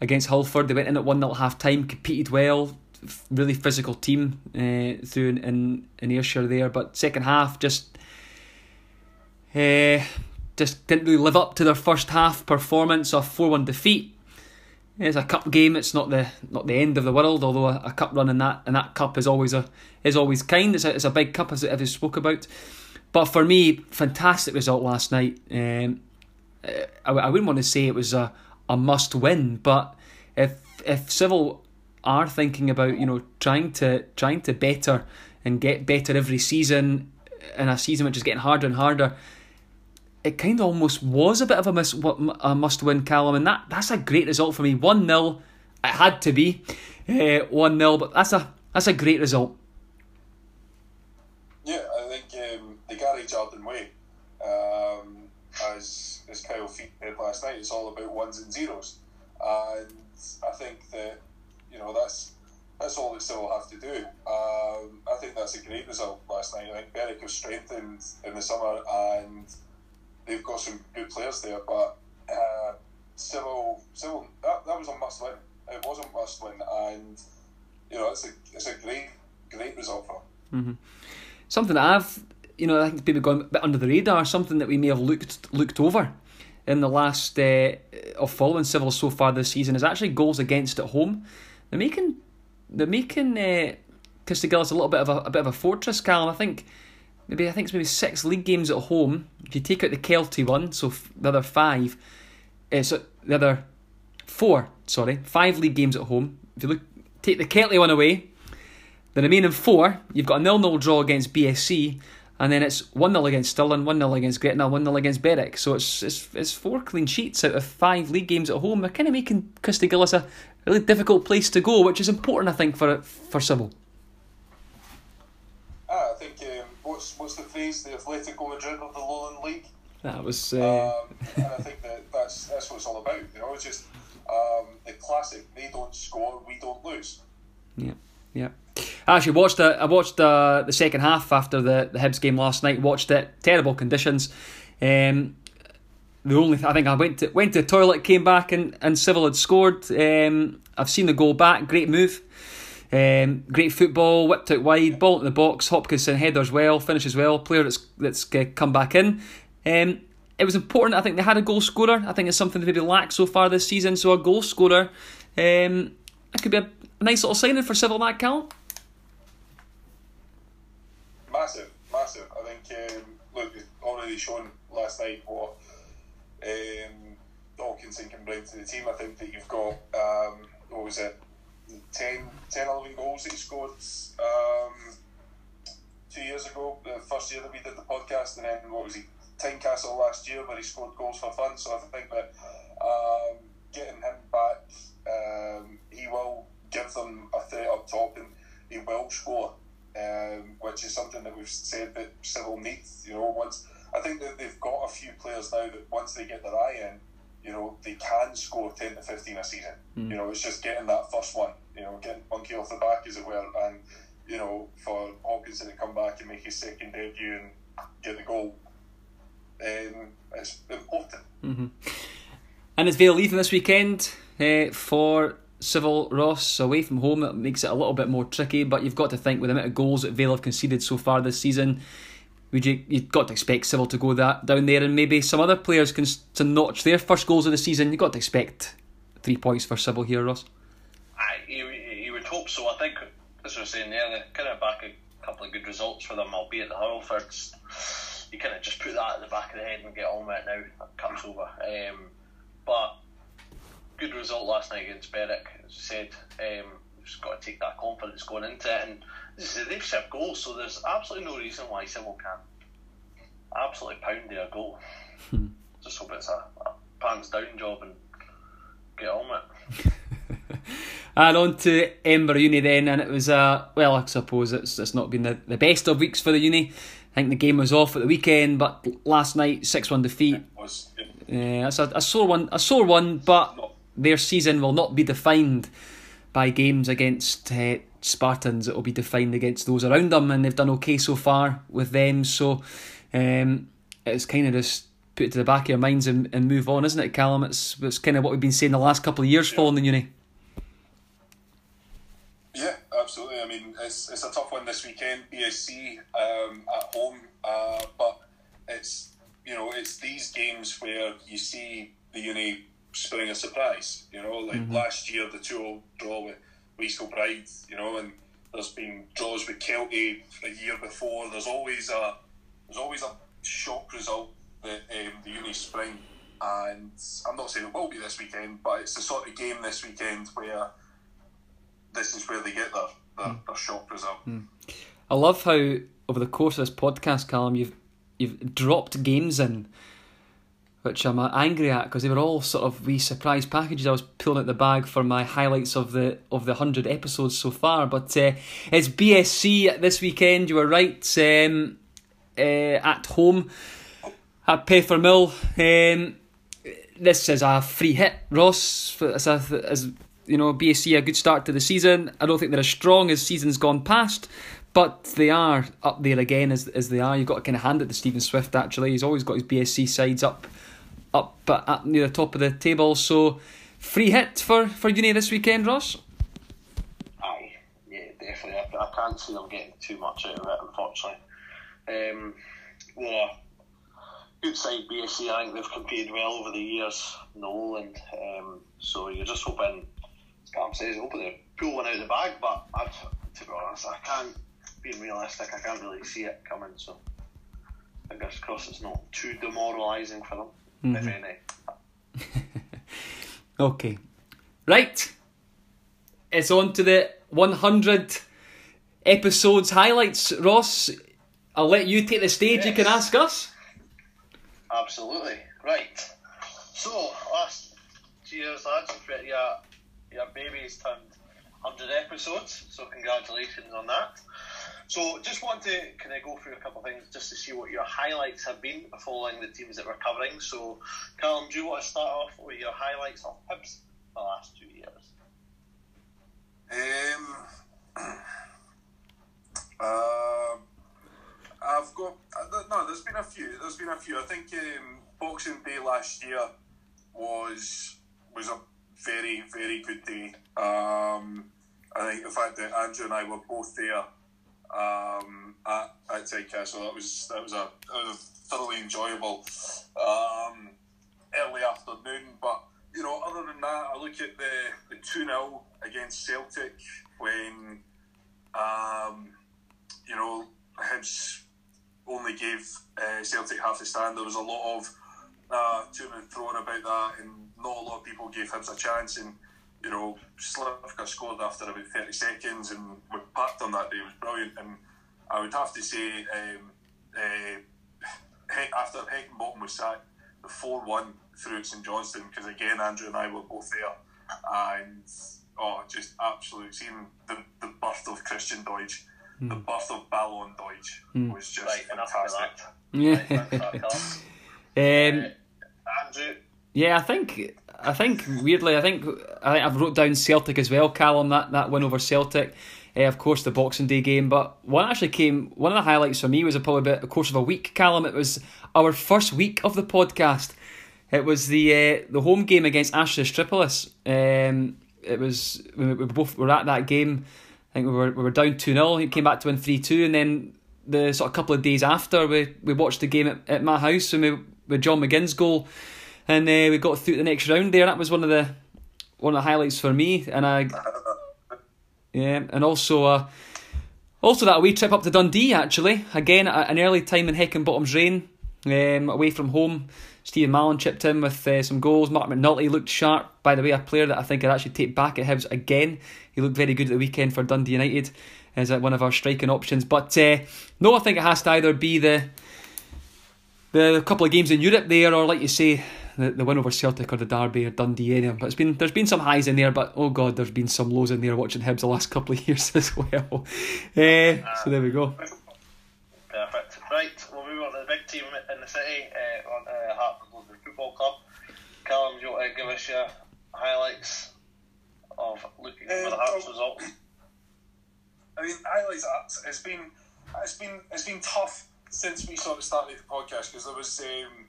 against Hurlford, they went in at 1 0 half time, competed well, really physical team uh, through in, in, Ayrshire there, but second half just. Uh, just didn't really live up to their first half performance of 4 1 defeat. It's a cup game. It's not the not the end of the world. Although a, a cup run in that in that cup is always a is always kind. It's a, it's a big cup as as we spoke about. But for me, fantastic result last night. Um, I, I wouldn't want to say it was a, a must win, but if if Civil are thinking about you know trying to trying to better and get better every season in a season which is getting harder and harder, it kind of almost was a bit of a, miss, a must win, Callum, and that, that's a great result for me. 1 0, it had to be uh, 1 0, but that's a that's a great result. Yeah, I think um, the Gary Jordan way, um, as as Kyle Feet did last night, it's all about ones and zeros, and I think that you know that's that's all that Civil have to do. Um, I think that's a great result last night. I think Berwick was strengthened in the summer, and they've got some good players there. But uh, Civil, Civil, that, that was a must win. It was a must win, and you know it's a it's a great great result for them. Something that I've, you know, I think maybe gone a bit under the radar, something that we may have looked looked over in the last uh, of following Civil so far this season is actually goals against at home. They're making they're making uh, Christie Gillies a little bit of a, a bit of a fortress, Callum. I think maybe I think it's maybe six league games at home. If you take out the Kelty one, so f- the other five, uh, so the other four, sorry, five league games at home. If you look, take the Kelty one away, the remaining four, you've got a nil-nil draw against BSC, and then it's one 0 against Stirling, one 0 against Gretna, one 0 against Berwick. So it's it's it's four clean sheets out of five league games at home. They're kind of making Christie Gillies a really difficult place to go, which is important, I think, for for Civil. Ah, I think um, what's what's the phrase? The Atletico Madrid of the Lowland League. That was. Uh... Um, and I think that that's that's what it's all about. You know, it's just um, the classic. They don't score, we don't lose. Yeah, yeah. I actually watched the I watched the the second half after the the Hibs game last night. Watched it. Terrible conditions. Um, the only I think I went to went to the toilet, came back, and, and Civil had scored. Um, I've seen the goal back. Great move. Um, great football, whipped out wide, ball in the box. Hopkinson headers well, finishes well. Player that's that's uh, come back in. Um, it was important. I think they had a goal scorer. I think it's something they maybe lack so far this season. So a goal scorer, um, it could be a nice little signing for Civil that Cal. Massive, massive. I think um, look, already shown last night what um, Hawkinson can bring to the team. I think that you've got um, what was it, 10, 10 11 goals that he scored um, two years ago, the first year that we did the podcast, and then what was he, Tynecastle last year where he scored goals for fun. So I think that um, getting him back, um, he will give them a threat up top and he will score, um, which is something that we've said that Civil needs. You know, once I think that they've got a few players now that once they get their eye in, you know, they can score 10 to 15 a season. Mm. You know, it's just getting that first one, you know, getting monkey off the back, as it were. And, you know, for Hawkinson to come back and make his second debut and get the goal, um, it's important. Mm-hmm. And it's Vale leaving this weekend uh, for Civil Ross away from home. It makes it a little bit more tricky, but you've got to think with the amount of goals that Vale have conceded so far this season, would you you've got to expect Civil to go that down there, and maybe some other players can to notch their first goals of the season. You've got to expect three points for Civil here, Ross. I you, you would hope so. I think as I was saying there, they kind of back a couple of good results for them, albeit the Hurlfords. You kind of just put that at the back of the head and get on with it now. That comes over. Um, but good result last night against Berwick, as I said. Um, just got to take that confidence going into it and they've set goals, so there's absolutely no reason why Civil can't absolutely pound their goal. Hmm. Just hope it's a, a pants down job and get on with it. and on to Edinburgh Uni then, and it was a uh, well, I suppose it's it's not been the, the best of weeks for the Uni. I think the game was off at the weekend, but last night six one defeat. Was, yeah, it's a, a sore one, a sore one, but their season will not be defined by games against uh, Spartans. It will be defined against those around them, and they've done okay so far with them. So um, it's kind of just put it to the back of your minds and, and move on, isn't it, Callum? It's, it's kind of what we've been saying the last couple of years yeah. following the uni. Yeah, absolutely. I mean, it's, it's a tough one this weekend, BSC um, at home, uh, but it's you know it's these games where you see the uni spring a surprise. You know, like mm-hmm. last year the two old draw with East Kilbride, you know, and there's been draws with Kelty a year before. There's always a there's always a shock result that um, the uni spring, and I'm not saying it will be this weekend, but it's the sort of game this weekend where this is where they get their their, mm. their shock result. Mm. I love how over the course of this podcast, Callum, you've you've dropped games in which I'm angry at because they were all sort of wee surprise packages. I was pulling out the bag for my highlights of the of the hundred episodes so far. But uh, it's BSC this weekend. You were right. Um, uh, at home at Peffermill. Um, this is a free hit, Ross. As, as you know, BSC a good start to the season. I don't think they're as strong as season's gone past, but they are up there again as as they are. You've got to kind of hand it to Stephen Swift. Actually, he's always got his BSC sides up up at near the top of the table. So, free hit for, for Uni this weekend, Ross? Aye, yeah, definitely. I, I can't see them getting too much out of it, unfortunately. Um, yeah, good side BSC. I think they've competed well over the years, Noel, and um, so you're just hoping, as Cam says, hoping they pull one out of the bag. But I'd, to be honest, I can't. Being realistic, I can't really see it coming. So fingers crossed, it's not too demoralising for them. Mm-hmm. okay. Right. It's on to the 100 episodes highlights. Ross, I'll let you take the stage. Yes. You can ask us. Absolutely. Right. So, last two year's lads, your, your baby's turned 100 episodes, so congratulations on that. So just want to kind of go through a couple of things just to see what your highlights have been following the teams that we're covering. So, Callum, do you want to start off with your highlights of Hibs the last two years? Um, uh, I've got uh, no. There's been a few. There's been a few. I think um, Boxing Day last year was was a very very good day. Um, I think the fact that Andrew and I were both there um, at, at Tynecastle that was that was a, that was a thoroughly enjoyable um, early afternoon. But you know, other than that, I look at the the two 0 against Celtic when um, you know Hibs only gave uh, Celtic half the stand. There was a lot of uh, to and throwing about that, and not a lot of people gave Hibs a chance. And you know, Slivka scored after about thirty seconds, and we packed on that day. It was brilliant, and I would have to say, um, uh, after Heckingbottom was sacked, the four one through at St Johnstone, because again, Andrew and I were both there, and oh, just absolute seeing the, the birth of Christian Doidge. Mm. The birth of Ballon Deutsch mm. was just right, fantastic. Yeah. um, Andrew. Yeah, I think I think weirdly, I think I think I've wrote down Celtic as well, Callum. That that win over Celtic, uh, of course, the Boxing Day game. But one actually came. One of the highlights for me was a probably bit the course of a week, Callum. It was our first week of the podcast. It was the uh, the home game against Asteras Tripolis. Um, it was we, we both were at that game. I think we were we were down two 0 He came back to win three two, and then the sort of couple of days after we, we watched the game at, at my house and we with John McGinn's goal and uh, we got through the next round there. That was one of the one of the highlights for me, and I yeah, and also uh, also that wee trip up to Dundee actually again at an early time in Heckingbottom's reign um, away from home. Stephen Mallan chipped in with uh, some goals. Marc McNulty looked sharp. By the way, a player that I think I'd actually take back at Hibs again. He looked very good at the weekend for Dundee United as one of our striking options. But uh, no, I think it has to either be the the couple of games in Europe there, or like you say, the, the win over Celtic or the Derby or Dundee any But it's been there's been some highs in there, but oh god, there's been some lows in there watching Hibs the last couple of years as well. uh, so there we go. Perfect. Right, we'll move on to the big team in the city, uh, on uh, Hartford Football Club. Callum, do you want to give us your highlights of looking for the Hearts result? I mean, highlights. It's been it's been it's been tough since we sort of started the podcast because there was um,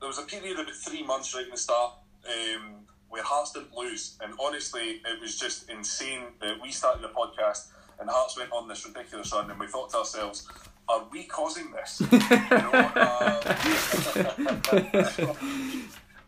there was a period of about three months right in the start um, where Hearts didn't lose, and honestly, it was just insane that we started the podcast and Hearts went on this ridiculous run, and we thought to ourselves, "Are we causing this?" you know, uh,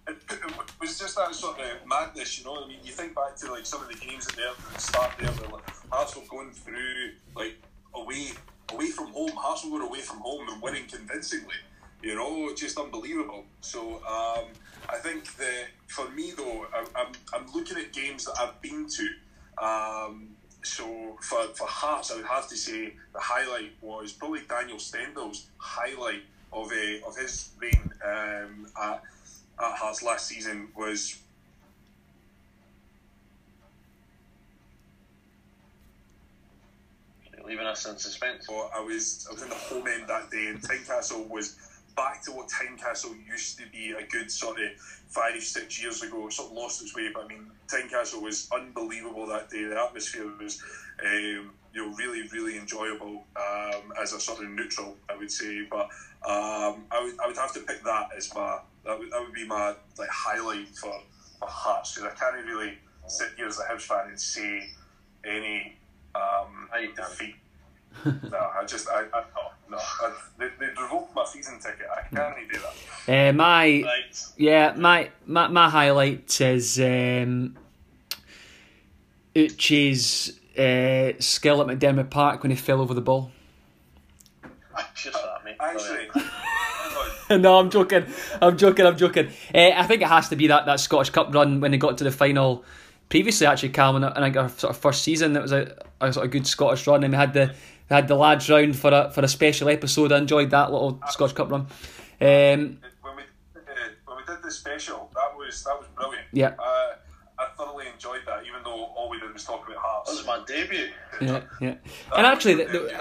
it, it, was just that sort of madness, you know. I mean, you think back to like some of the games at the start there, where like, Hearts were going through like away away from home. Hearts were going away from home and winning convincingly. You know, just unbelievable. So um, I think that for me though, I, I'm I'm looking at games that I've been to. Um, so for, for Hearts, I would have to say the highlight was probably Daniel Stendel's highlight of a uh, of his reign um, at, at Hearts last season was leaving us in suspense. So I was I was in the home end that day, and Tynecastle was back to what Tynecastle used to be a good sort of five, six years ago. It sort of lost its way, but I mean, Tynecastle was unbelievable that day. The atmosphere was, um, you know, really, really enjoyable um, as a sort of neutral, I would say. But um, I would, I would have to pick that as my that would, that would be my like highlight for for Hearts because I can't really sit here as a Hibs fan and say any um, defeat no, I just, I, I no, I, they, they revoked my season ticket. I can't do that. Uh, my, right. yeah, my, my, my highlight is um, Uche's uh, skill at McDiarmid Park when he fell over the ball. Just that, Actually. no, I'm joking. I'm joking. I'm joking. Uh, I think it has to be that, that Scottish Cup run when they got to the final. Previously, actually, Calvin, and I got our sort of first season. It was a, a sort of good Scottish run, and we had the we had the lads round for a for a special episode. I enjoyed that little Scotch Cup run. Um, when we uh, when we did the special, that was that was brilliant. Yeah, uh, I thoroughly enjoyed that, even though all we did was talk about Hearts. That was my debut. Yeah, yeah. And actually, the, the,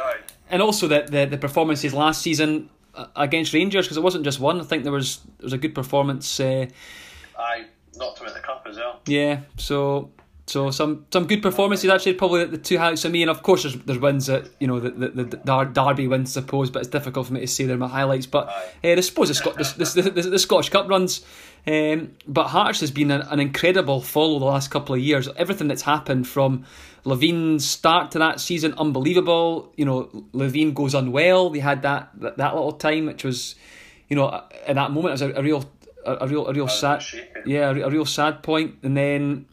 and also the, the the performances last season uh, against Rangers because it wasn't just one. I think there was there was a good performance. Uh, I knocked him in the cup as well. Yeah, so so some some good performances actually. Probably the two highlights of me, and of course there's there's wins that you know the the, the, Derby wins, I suppose, but it's difficult for me to say they're my highlights. But uh, I suppose the, Scot- the, the, the, the Scottish Cup runs. Um, but Hearts has been an, an incredible follow the last couple of years. Everything that's happened from Levein's start to that season, unbelievable. You know, Levine goes unwell. They had that that, that little time, which was, you know, in that moment, it was a, a real a, a real a real sad yeah a, a, real sad point and then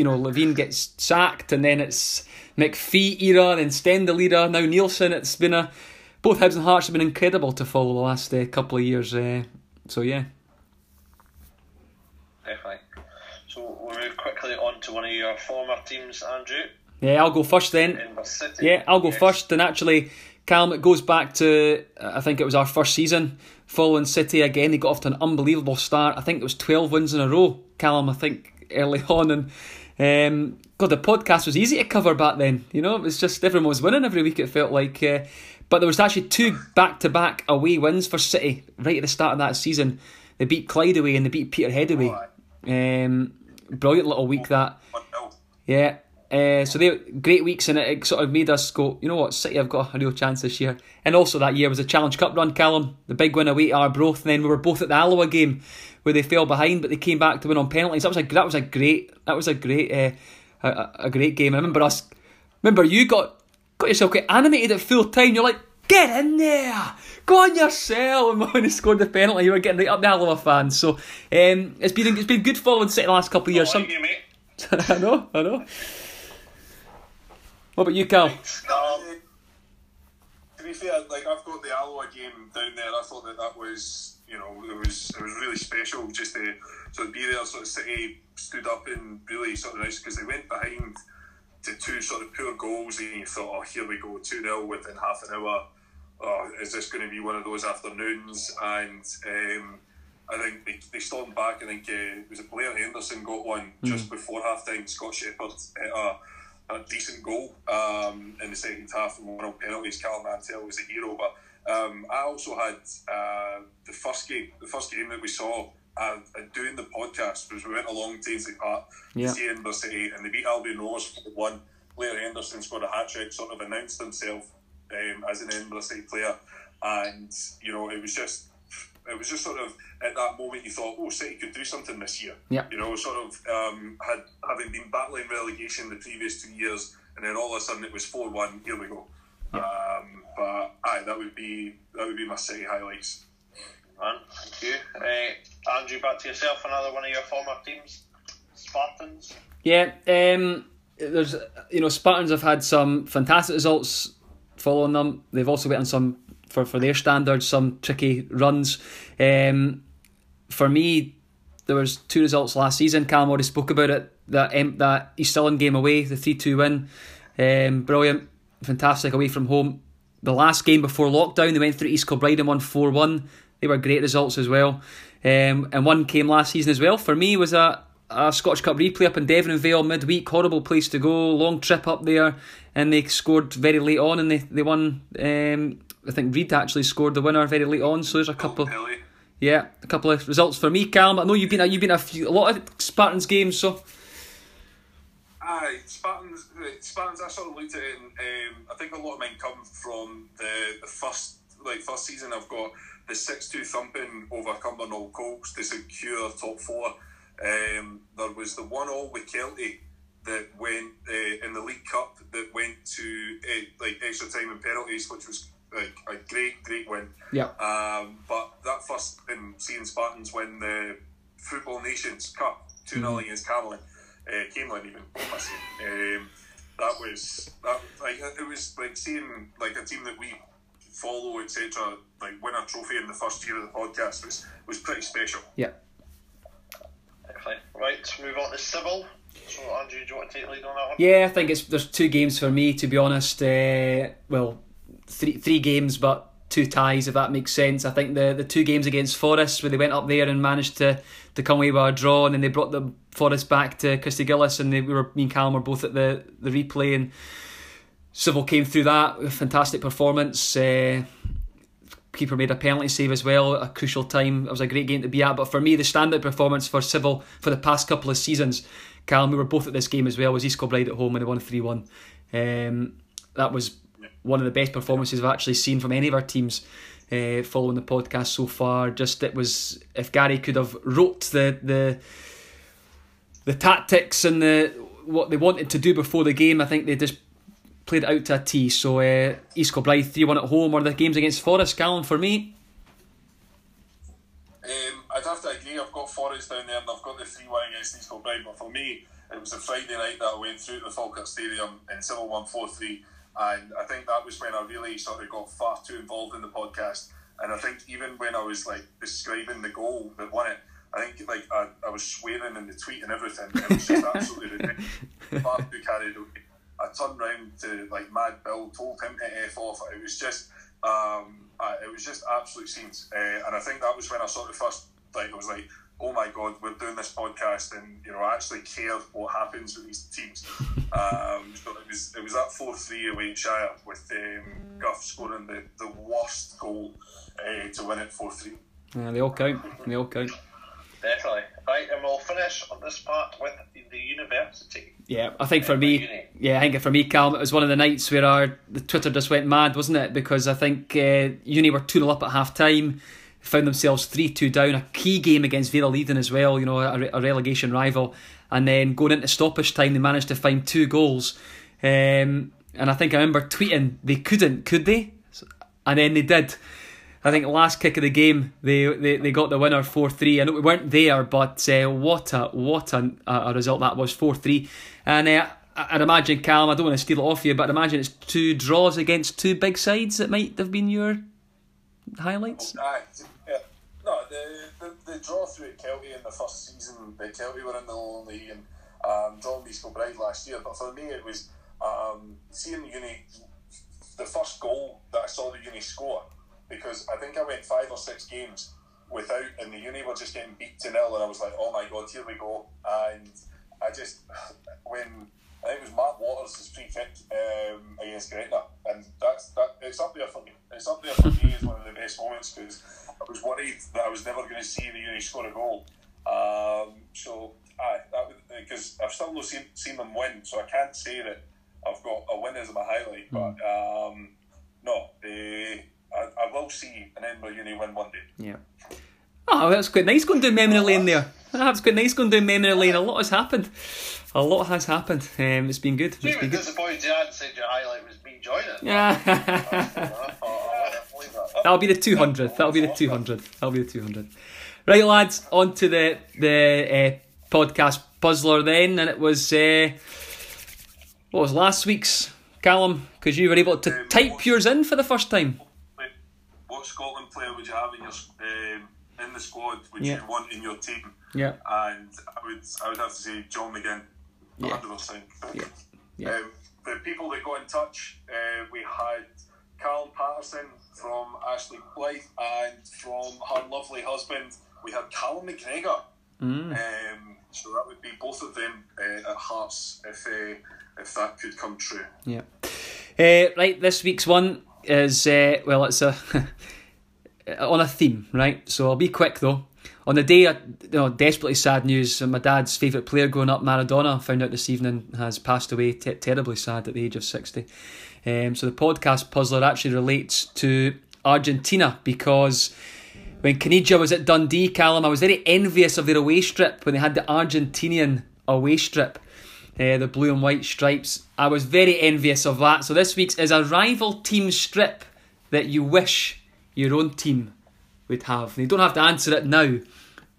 you know Levein gets sacked and then it's MacPhee era then Stendel era now Neilson it's been a both Hibs and Hearts have been incredible to follow the last uh, couple of years uh, so yeah definitely so we'll move quickly on to one of your former teams Andrew yeah I'll go first then yeah I'll go yes. first and actually Calm, it goes back to I think it was our first season following City again. They got off to an unbelievable start. I think it was twelve wins in a row. Callum, I think early on, and um, God, the podcast was easy to cover back then. You know, it was just everyone was winning every week. It felt like, uh, but there was actually two back-to-back away wins for City right at the start of that season. They beat Clyde away and they beat Peterhead away. Um, brilliant little week that. Yeah, uh, so they great weeks and it, it sort of made us go, you know what, City have got a real chance this year. And also that year was a Challenge Cup run, Callum, the big win away at Arbroath. And then we were both at the Alloa game where they fell behind, but they came back to win on penalties. That was a that was a great that was a great uh, a, a great game. I remember us. Remember you got got yourself quite animated at full time. You're like, get in there, go on yourself. And when he scored the penalty, you were getting right up the Alloa fans. So um, it's been it's been good following City the last couple of years. Some... You, I know, I know. What about you, Cal? Um, to be fair, like I've got the Alloa game down there. I thought that that was, you know, it was it was really special just to sort of be there. Sort of City stood up and really sort of nice because they went behind to two sort of poor goals, and you thought, oh, here we go, two 0 within half an hour. Oh, is this going to be one of those afternoons? And um, I think they, they stormed back. I think uh, was it Blair Henderson got one mm. just before half time. Scott Shepherd hit a a decent goal um, in the second half and one on penalties. Callum Antell was a hero, but um, I also had uh, the first game, the first game that we saw uh, doing the podcast was we went along to Ainslie Park yeah. to see Edinburgh City and they beat Albion Rovers for one. Blair Henderson scored a hat trick, sort of announced himself um, as an Edinburgh City player, and you know it was just it was just sort of at that moment you thought, oh, City could do something this year. Yeah. You know, sort of um, had having been battling relegation the previous two years, and then all of a sudden it was four one. Here we go. Yeah. Um, but aye, that would be that would be my City highlights. Man, thank you. Uh, Andrew, back to yourself. Another one of your former teams, Spartans. Yeah. Um, there's you know Spartans have had some fantastic results following them. They've also been on some for, for their standards, some tricky runs. Um, for me, there was two results last season. Callum already spoke about it. That um, that East Stirling game away, the three two win, um, brilliant, fantastic away from home. The last game before lockdown, they went through East Kilbride and won four one. They were great results as well. Um, and one came last season as well. For me, was a a Scottish Cup replay up in Deveronvale midweek. Horrible place to go. Long trip up there, and they scored very late on, and they they won. Um, I think Reid actually scored the winner very late on. So there's a couple. Oh, yeah, a couple of results for me, Callum. I know you've been you've been a few a lot of Spartans games, so. Aye, Spartans. Spartans. I sort of looked at it, and um, I think a lot of mine come from the, the first like first season. I've got the six two thumping over Cumbernauld Colts to secure top four. Um, there was the one all with Kelty that went uh, in the League Cup that went to uh, like extra time and penalties, which was like a great, great win. Yeah. Um, but that first in seeing Spartans win the Football Nations Cup two 0 mm-hmm. against Camelon, uh, Camelon even. Um, that was that like it was like seeing like a team that we follow etc. Like win a trophy in the first year of the podcast was was pretty special. Yeah. Excellent. Right, move on to Civil. So Andrew, do you want to take lead on that one? Yeah, I think it's there's two games for me to be honest. Uh, well, three three games, but two ties, if that makes sense. I think the, the two games against Forres, where they went up there and managed to, to come away with a draw, and then they brought them Forres back to Christie Gillies, and they, we were me and Callum were both at the the replay, and Civil came through that fantastic performance. Uh, keeper made a penalty save as well a crucial time. It was a great game to be at. But for me, the standout performance for Civil for the past couple of seasons, Callum, we were both at this game as well, was East Kilbride at home and they won 3 1. Um, that was one of the best performances I've actually seen from any of our teams. Uh, following the podcast so far, just it was if Gary could have wrote the the the tactics and the what they wanted to do before the game, I think they just played out to a T. So uh, East Kilbride 3 1 at home, or the games against Forres. Callum, for me? Um, I'd have to agree. I've got Forres down there and I've got the 3 1 against East Kilbride, but for me, it was a Friday night that I went through the Falkirk Stadium in Civil 143, and I think that was when I really sort of got far too involved in the podcast. And I think even when I was like describing the goal that won it, I think like I, I was swearing in the tweet and everything. It was just absolutely ridiculous. Far too carried away. I turned round to like Mad Bill, told him to f off. It was just, um, uh, it was just absolute scenes, uh, and I think that was when I sort of first like I was like, oh my god, we're doing this podcast, and you know I actually care what happens with these teams. Um, so it was it was that four three away Shire with um, Guff scoring the, the worst goal uh, to win it four three. Yeah, they all count. They all count. Definitely. Right, and we'll finish on this part with the university. Yeah, I think for me, yeah, I think for me, Calm, it was one of the nights where our the Twitter just went mad, wasn't it? Because I think uh, Uni were two 0 up at half time, found themselves three two down, a key game against Vale of Leithen as well, you know, a, a, relegation rival, and then going into stoppage time, they managed to find two goals, um, and I think I remember tweeting they couldn't, could they? And then they did. I think last kick of the game they they, they got the winner four three. I know we weren't there, but uh, what a what a, a result that was four three. And uh, I'd imagine Callum. I don't want to steal it off you, but I'd imagine it's two draws against two big sides that might have been your highlights. Aye, yeah. No, the, the, the draw through at Kelty in the first season, the Kelty were in the lower league and um, drawn East Kilbride last year. But for me, it was um, seeing the Uni the first goal that I saw the Uni score because I think I went five or six games without, and the uni were just getting beat to nil, and I was like, oh my god, here we go. And I just, when I think it was Mark Waters' free kick um, against Gretna, and that's that. It's up there for me. It's up there for me as one of the best moments because I was worried that I was never going to see the uni score a goal. Um, so, that because I've still not seen, seen them win, so I can't say that I've got a win as my highlight. But hmm. um, no, they I, I will see an Edinburgh Uni win one day. Yeah. Oh, that's quite nice going down memory lane there. That's quite nice going down memory lane. A lot has happened. A lot has happened. Um, it's been good. It's been good. disappointed you hadn't said your highlight was me joining. Yeah. That'll be the 200. That'll be the 200. That'll be the 200. Right, lads, on to the, the uh, podcast puzzler then. And it was, uh, what was last week's, Callum? Because you were able to um, type yours in for the first time what Scotland player would you have in your um, in the squad? Would yeah. you want in your team? Yeah. And I would I would have to say John McGinn, yeah. percent. Yeah. Yeah. Um, the people that got in touch, uh, we had Carl Patterson from Ashley Blythe, and from her lovely husband, we had Callum McGregor. Mm. Um, so that would be both of them uh, at Hearts if uh, if that could come true. Yeah. Uh, right, this week's one is uh, well, it's a on a theme, right? So I'll be quick though. On the day, you know, desperately sad news. My dad's favourite player growing up, Maradona, found out this evening has passed away. T- terribly sad at the age of sixty. Um, so the podcast puzzler actually relates to Argentina because when Caniggia was at Dundee, Callum, I was very envious of their away strip when they had the Argentinian away strip uh, the blue and white stripes. I was very envious of that. So this week's is a rival team strip that you wish your own team would have. You don't have to answer it now,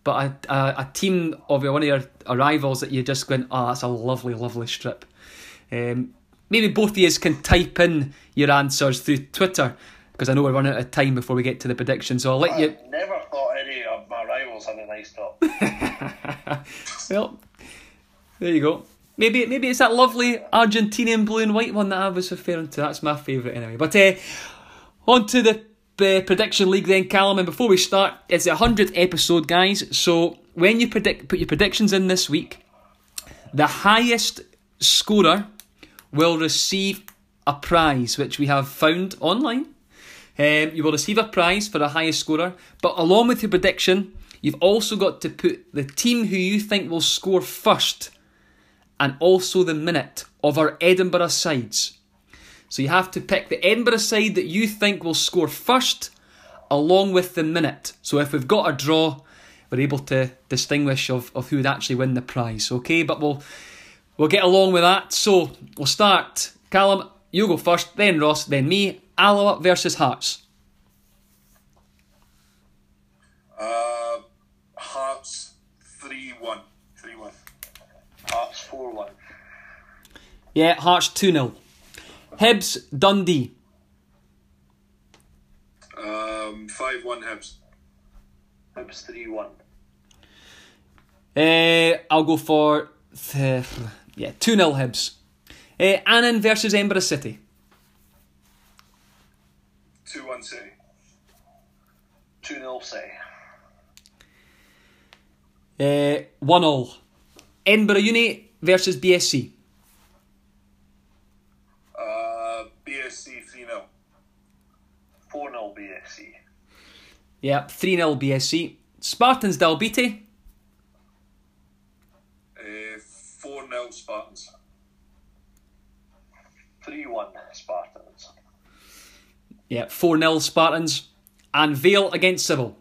but a, a, a team of one of your rivals that you just going, oh, that's a lovely, lovely strip. Um, maybe both of you can type in your answers through Twitter because I know we're running out of time before we get to the prediction. So I'll let I you. Never thought any of my rivals had a nice top. well, there you go. Maybe maybe it's that lovely Argentinian blue and white one that I was referring to. That's my favourite anyway. But uh, on to the uh, prediction league then, Callum. And before we start, it's a hundredth episode, guys. So when you predict, put your predictions in this week. The highest scorer will receive a prize, which we have found online. Um, you will receive a prize for the highest scorer, but along with your prediction, you've also got to put the team who you think will score first and also the minute of our Edinburgh sides. So you have to pick the Edinburgh side that you think will score first along with the minute. So if we've got a draw, we're able to distinguish of, of who would actually win the prize. Okay, but we'll we'll get along with that. So we'll start. Callum, you go first, then Ross, then me. Alloa versus Hearts. Uh, Hearts 3 1. 3 1. Hearts 4 1. Yeah, Hearts 2 0. Hibs, Dundee. Um, 5 1 Hibs. Hibs 3 1. Uh, I'll go for th- yeah 2 0 Hibs. Uh, Annan versus Edinburgh City. 2 1 City. 2 0 City. Uh, 1 all. Edinburgh Uni versus BSC. Uh, BSC 3 0. 4 0 BSC. Yeah, 3 0 BSC. Spartans Dalbeattie. Uh, 4 0 Spartans. 3 1 Spartans. Yeah, 4 0 Spartans. And Vale against Civil.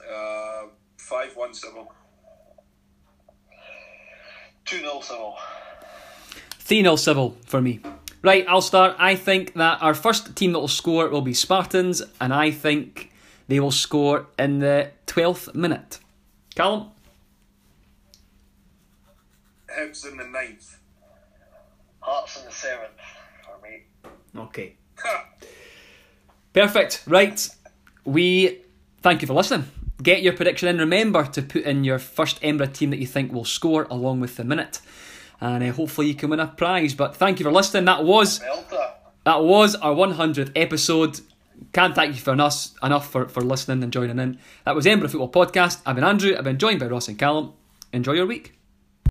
Uh, 5 1 Civil. 2 0 Civil. 3 0 Civil for me. Right, I'll start. I think that our first team that will score will be Spartans, and I think they will score in the 12th minute. Callum? Hibs in the ninth. Hearts in the 7th for me. Okay. Perfect. Right. We thank you for listening. Get your prediction in. Remember to put in your first Embra team that you think will score along with the minute. And uh, hopefully you can win a prize. But thank you for listening. That was that was our 100th episode. Can't thank you for us enough for, for listening and joining in. That was Embra Football Podcast. I've been Andrew. I've been joined by Ross and Callum. Enjoy your week.